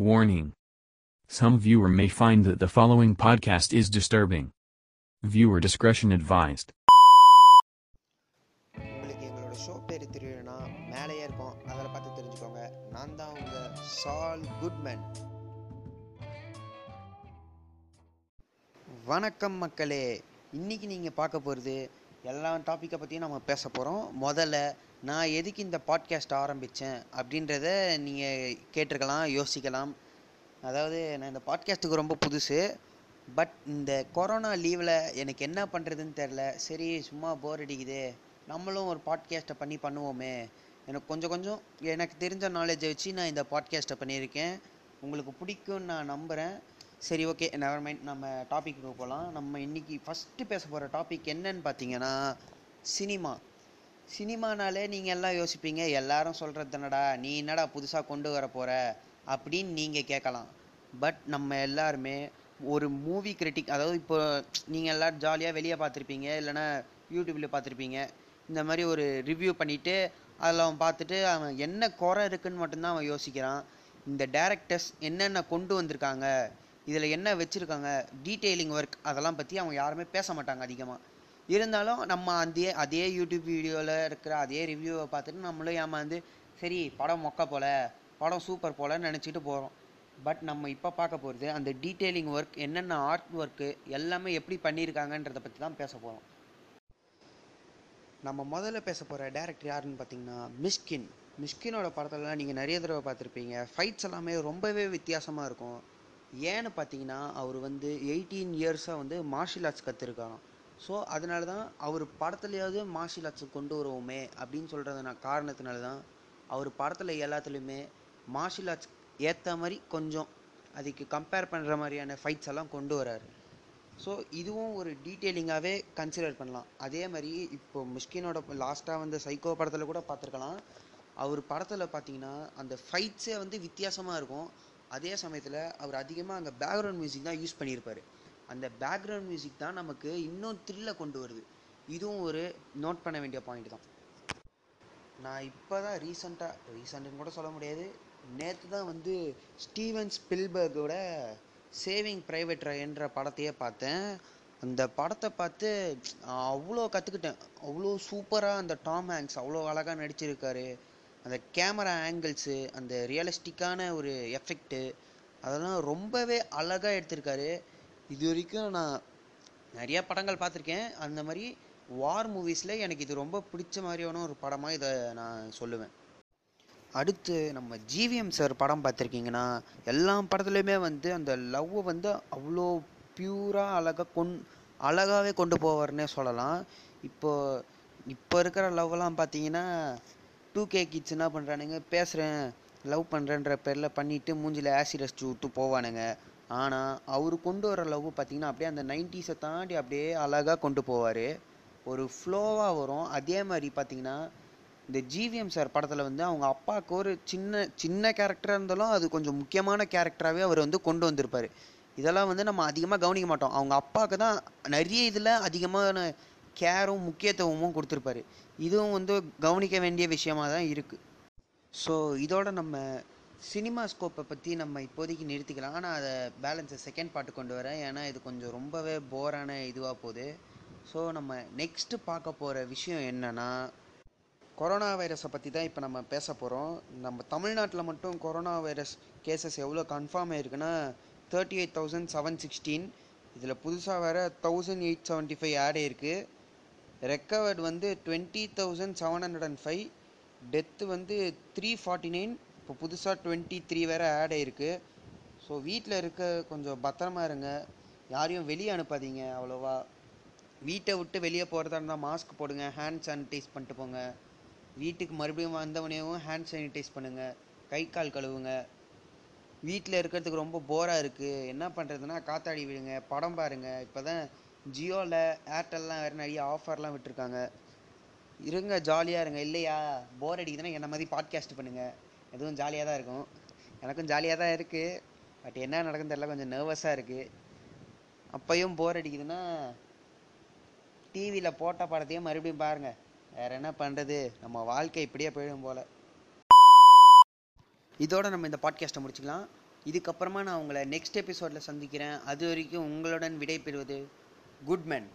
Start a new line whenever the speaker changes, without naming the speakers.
Warning. Some viewer may find that the following podcast is disturbing. Viewer discretion advised.
உங்களுக்கு எங்களோட show பேர் தெரியலனா மேலேயே இருக்கும் அதில் பார்த்து தெரிஞ்சுக்கோங்க நான் தான் உங்கள் சால் குட்மேன் வணக்கம் மக்களே இன்னைக்கு நீங்கள் பார்க்க போகிறது எல்லா டாப்பிக்கை பற்றியும் நம்ம பேச போகிறோம் முதல்ல நான் எதுக்கு இந்த பாட்காஸ்ட் ஆரம்பித்தேன் அப்படின்றத நீங்கள் கேட்டிருக்கலாம் யோசிக்கலாம். அதாவது நான் இந்த பாட்காஸ்ட்டுக்கு ரொம்ப புதுசு. பட் இந்த கொரோனா லீவில் எனக்கு என்ன பண்ணுறதுன்னு தெரில சரி சும்மா போர் அடிக்குது. நம்மளும் ஒரு பாட்காஸ்ட்டை பண்ணி பண்ணுவோமே. எனக்கு கொஞ்சம் கொஞ்சம் எனக்கு தெரிஞ்ச நாலேஜை வச்சு நான் இந்த பாட்காஸ்ட்டை பண்ணியிருக்கேன். உங்களுக்கு பிடிக்கும்னு நான் நம்புகிறேன் சரி ஓகே நெவர் மைண்ட் நம்ம டாப்பிக்கு போகலாம். நம்ம இன்றைக்கி ஃபஸ்ட்டு பேச போகிற டாபிக் என்னன்னு பார்த்தீங்கன்னா சினிமா சினிமானாலே நீங்கள் எல்லாம் யோசிப்பீங்க எல்லாரும் சொல்கிறது என்னடா நீ என்னடா புதுசாக கொண்டு வர போகிற அப்படின்னு நீங்கள் கேட்கலாம். பட் நம்ம எல்லாருமே ஒரு மூவி கிரிட்டிக் அதாவது இப்போ நீங்கள் எல்லோரும் ஜாலியாக வெளியே பார்த்துருப்பீங்க இல்லைன்னா யூடியூப்பில் பார்த்துருப்பீங்க. இந்த மாதிரி ஒரு ரிவ்யூ பண்ணிவிட்டு அதில் அவன் பார்த்துட்டு அவன் என்ன குறை இருக்குன்னு மட்டும்தான் அவன் யோசிக்கிறான். இந்த டேரக்டர்ஸ் என்னென்ன கொண்டு வந்திருக்காங்க இதில் என்ன வச்சுருக்காங்க டீட்டெயிலிங் ஒர்க் அதெல்லாம் பற்றி அவங்க யாருமே பேச மாட்டாங்க அதிகமாக இருந்தாலும் நம்ம அதே அதே யூடியூப் வீடியோவில் இருக்கிற அதே ரிவ்யூவை பார்த்துட்டு நம்மளும் ஏமாந்து சரி படம் மொக்க போல படம் சூப்பர் போலன்னு நினச்சிட்டு போகிறோம் பட் நம்ம இப்போ பார்க்க போகிறது அந்த டீட்டெயிலிங் ஒர்க் என்னென்ன ஆர்ட் ஒர்க்கு எல்லாமே எப்படி பண்ணியிருக்காங்கன்றதை பற்றி தான் பேச போகிறோம் நம்ம முதல்ல பேச போகிற டேரக்டர் யாருன்னு பார்த்தீங்கன்னா மிஷ்கின். மிஷ்கினோட படத்தெல்லாம் நீங்கள் நிறைய தடவை பார்த்துருப்பீங்க. ஃபைட்ஸ் எல்லாமே ரொம்பவே வித்தியாசமாக இருக்கும். ஏன்னு பார்த்தீங்கன்னா அவர் வந்து எயிட்டீன் இயர்ஸாக வந்து மார்ஷியல் ஆர்ட்ஸ் கற்றுருக்காராம் ஸோ அதனால தான் அவர் படத்துலையாவது மார்ஷியல் ஆர்ட்ஸை கொண்டு வருவோமே அப்படின்னு சொல்கிறது நான் காரணத்தினால தான் அவர் படத்தில் எல்லாத்துலேயுமே மார்ஷியல் ஆர்ட்ஸ் ஏற்ற மாதிரி கொஞ்சம் அதுக்கு கம்பேர் பண்ணுற மாதிரியான ஃபைட்ஸ் எல்லாம் கொண்டு வராரு. ஸோ இதுவும் ஒரு டீட்டெயிலிங்காகவே கன்சிடர் பண்ணலாம். அதே மாதிரி இப்போ முஷ்கினோட லாஸ்ட்டாக வந்து சைக்கோ படத்தில் கூட பார்த்துருக்கலாம். அவர் படத்தில் பார்த்தீங்கன்னா அந்த ஃபைட்ஸே வந்து வித்தியாசமாக இருக்கும். அதே சமயத்தில் அவர் அதிகமாக அங்கே பேக்ரவுண்ட் மியூசிக் தான் யூஸ் பண்ணியிருப்பார். அந்த பேக்ரவுண்ட் மியூசிக் தான் நமக்கு இன்னும் த்ரில்லை கொண்டு வருது. இதுவும் ஒரு நோட் பண்ண வேண்டிய பாயிண்ட் தான். நான் இப்போ தான் ரீசண்டாக ரீசெண்டுன்னு கூட சொல்ல முடியாது. நேற்று தான் வந்து ஸ்டீவன் ஸ்பில்பர்கோட சேவிங் ப்ரைவேட் என்ற படத்தையே பார்த்தேன். அந்த படத்தை பார்த்து அவ்வளோ கற்றுக்கிட்டேன் அவ்வளோ சூப்பராக அந்த டாம் ஹேங்க்ஸ் அவ்வளோ அழகாக நடிச்சிருக்காரு. அந்த கேமரா ஆங்கிள்ஸு அந்த ரியலிஸ்டிக்கான ஒரு எஃபெக்ட்டு அதெல்லாம் ரொம்பவே அழகாக எடுத்திருக்காரு. இது வரைக்கும் நான் நிறையா படங்கள் பார்த்துருக்கேன். அந்த மாதிரி வார் மூவிஸில் எனக்கு இது ரொம்ப பிடிச்ச மாதிரியான ஒரு படமாக இதை நான் சொல்லுவேன். அடுத்து நம்ம ஜிவிஎம் சார் படம் பார்த்துருக்கீங்கன்னா எல்லா படத்துலையுமே வந்து அந்த லவ்வை வந்து அவ்வளோ பியூராக அழகாக கொண் அழகாகவே கொண்டு போவார்னே சொல்லலாம். இப்போ இப்போ இருக்கிற லவ்லாம் பார்த்தீங்கன்னா டூ கே கிட்ஸ் என்ன பண்ணுறானுங்க பேசுகிறேன் லவ் பண்ணுறேன்ற பேரில் பண்ணிவிட்டு மூஞ்சில் ஆசிட் அடிச்சு விட்டு போவானுங்க. ஆனால் அவர் கொண்டு வர லவ் பார்த்தீங்கன்னா அப்படியே அந்த நைன்டிஸை தாண்டி அப்படியே அழகாக கொண்டு போவார். ஒரு ஃப்ளோவாக வரும். அதே மாதிரி பார்த்தீங்கன்னா இந்த ஜிவிஎம் சார் படத்தில் வந்து அவங்க அப்பாவுக்கு ஒரு சின்ன சின்ன கேரக்டராக இருந்தாலும் அது கொஞ்சம் முக்கியமான கேரக்டராகவே அவர் வந்து கொண்டு வந்திருப்பார். இதெல்லாம் வந்து நம்ம அதிகமாக கவனிக்க மாட்டோம். அவங்க அப்பாவுக்கு தான் நிறைய இதில் அதிகமான கேரும் முக்கியத்துவமும் கொடுத்துருப்பாரு. இதுவும் வந்து கவனிக்க வேண்டிய விஷயமாக தான் இருக்குது ஸோ இதோட நம்ம சினிமா ஸ்கோப்பை பற்றி நம்ம இப்போதைக்கு நிறுத்திக்கலாம். ஆனால் அதை பேலன்ஸை செகண்ட் பார்ட்டு கொண்டு வரேன். ஏன்னா இது கொஞ்சம் ரொம்பவே போரான இதுவாக போகுது. ஸோ நம்ம நெக்ஸ்ட்டு பார்க்க போகிற விஷயம் என்னென்னா கொரோனா வைரஸை பற்றி தான் இப்போ நம்ம பேச போகிறோம் நம்ம தமிழ்நாட்டில் மட்டும் கொரோனா வைரஸ் கேசஸ் எவ்வளோ கன்ஃபார்ம் ஆயிருக்குன்னா thirty eight thousand seven sixteen இதில் புதுசாக வேறு thousand eight seventy five add ஆயிருக்கு. ரெக்கவர்டு வந்து twenty thousand seven hundred and five death வந்து த்ரீ ஃபார்ட்டி நைன் இப்போ புதுசாக டுவெண்ட்டி த்ரீ வேறு ஆட் ஆயிருக்கு. ஸோ வீட்டில் இருக்க கொஞ்சம் பத்திரமா இருங்க. யாரையும் வெளியே அனுப்பாதீங்க அவ்வளோவா. வீட்டை விட்டு வெளியே போகிறதா இருந்தால் மாஸ்க் போடுங்க ஹேண்ட் சானிடைஸ் பண்ணிட்டு போங்க. வீட்டுக்கு மறுபடியும் வந்தவனையும் ஹேண்ட் சானிடைஸ் பண்ணுங்கள் கை கால் கழுவுங்க. வீட்டில் இருக்கிறதுக்கு ரொம்ப போராக இருக்குது என்ன பண்ணுறதுன்னா காத்தாடி விடுங்க படம் பாருங்கள் இப்போ தான் ஜியோவில் ஏர்டெல்லாம் வேறு நிறைய ஆஃபர்லாம் விட்டுருக்காங்க. இருங்க ஜாலியாக இருங்க. இல்லையா? போர் அடிக்குதுன்னா என்ன மாதிரி பாட்காஸ்ட் பண்ணுங்கள் எதுவும் ஜாலியாக தான் இருக்கும். எனக்கும் ஜாலியாக தான் இருக்குது பட் என்ன நடக்குன்னு தெரியல கொஞ்சம் நர்வஸாக இருக்குது அப்பையும் போர் அடிக்குதுன்னா டிவியில் போட்ட படத்தையும் மறுபடியும் பாருங்கள் வேறு என்ன பண்ணுறது நம்ம வாழ்க்கை இப்படியே போயிடும் போல். இதோட நம்ம இந்த பாட்காஸ்ட்டை முடிச்சுக்கலாம். இதுக்கப்புறமா நான் உங்களை நெக்ஸ்ட் எபிசோடில் சந்திக்கிறேன். அது வரைக்கும் உங்களுடன் விடை பெறுவது குட்மேன்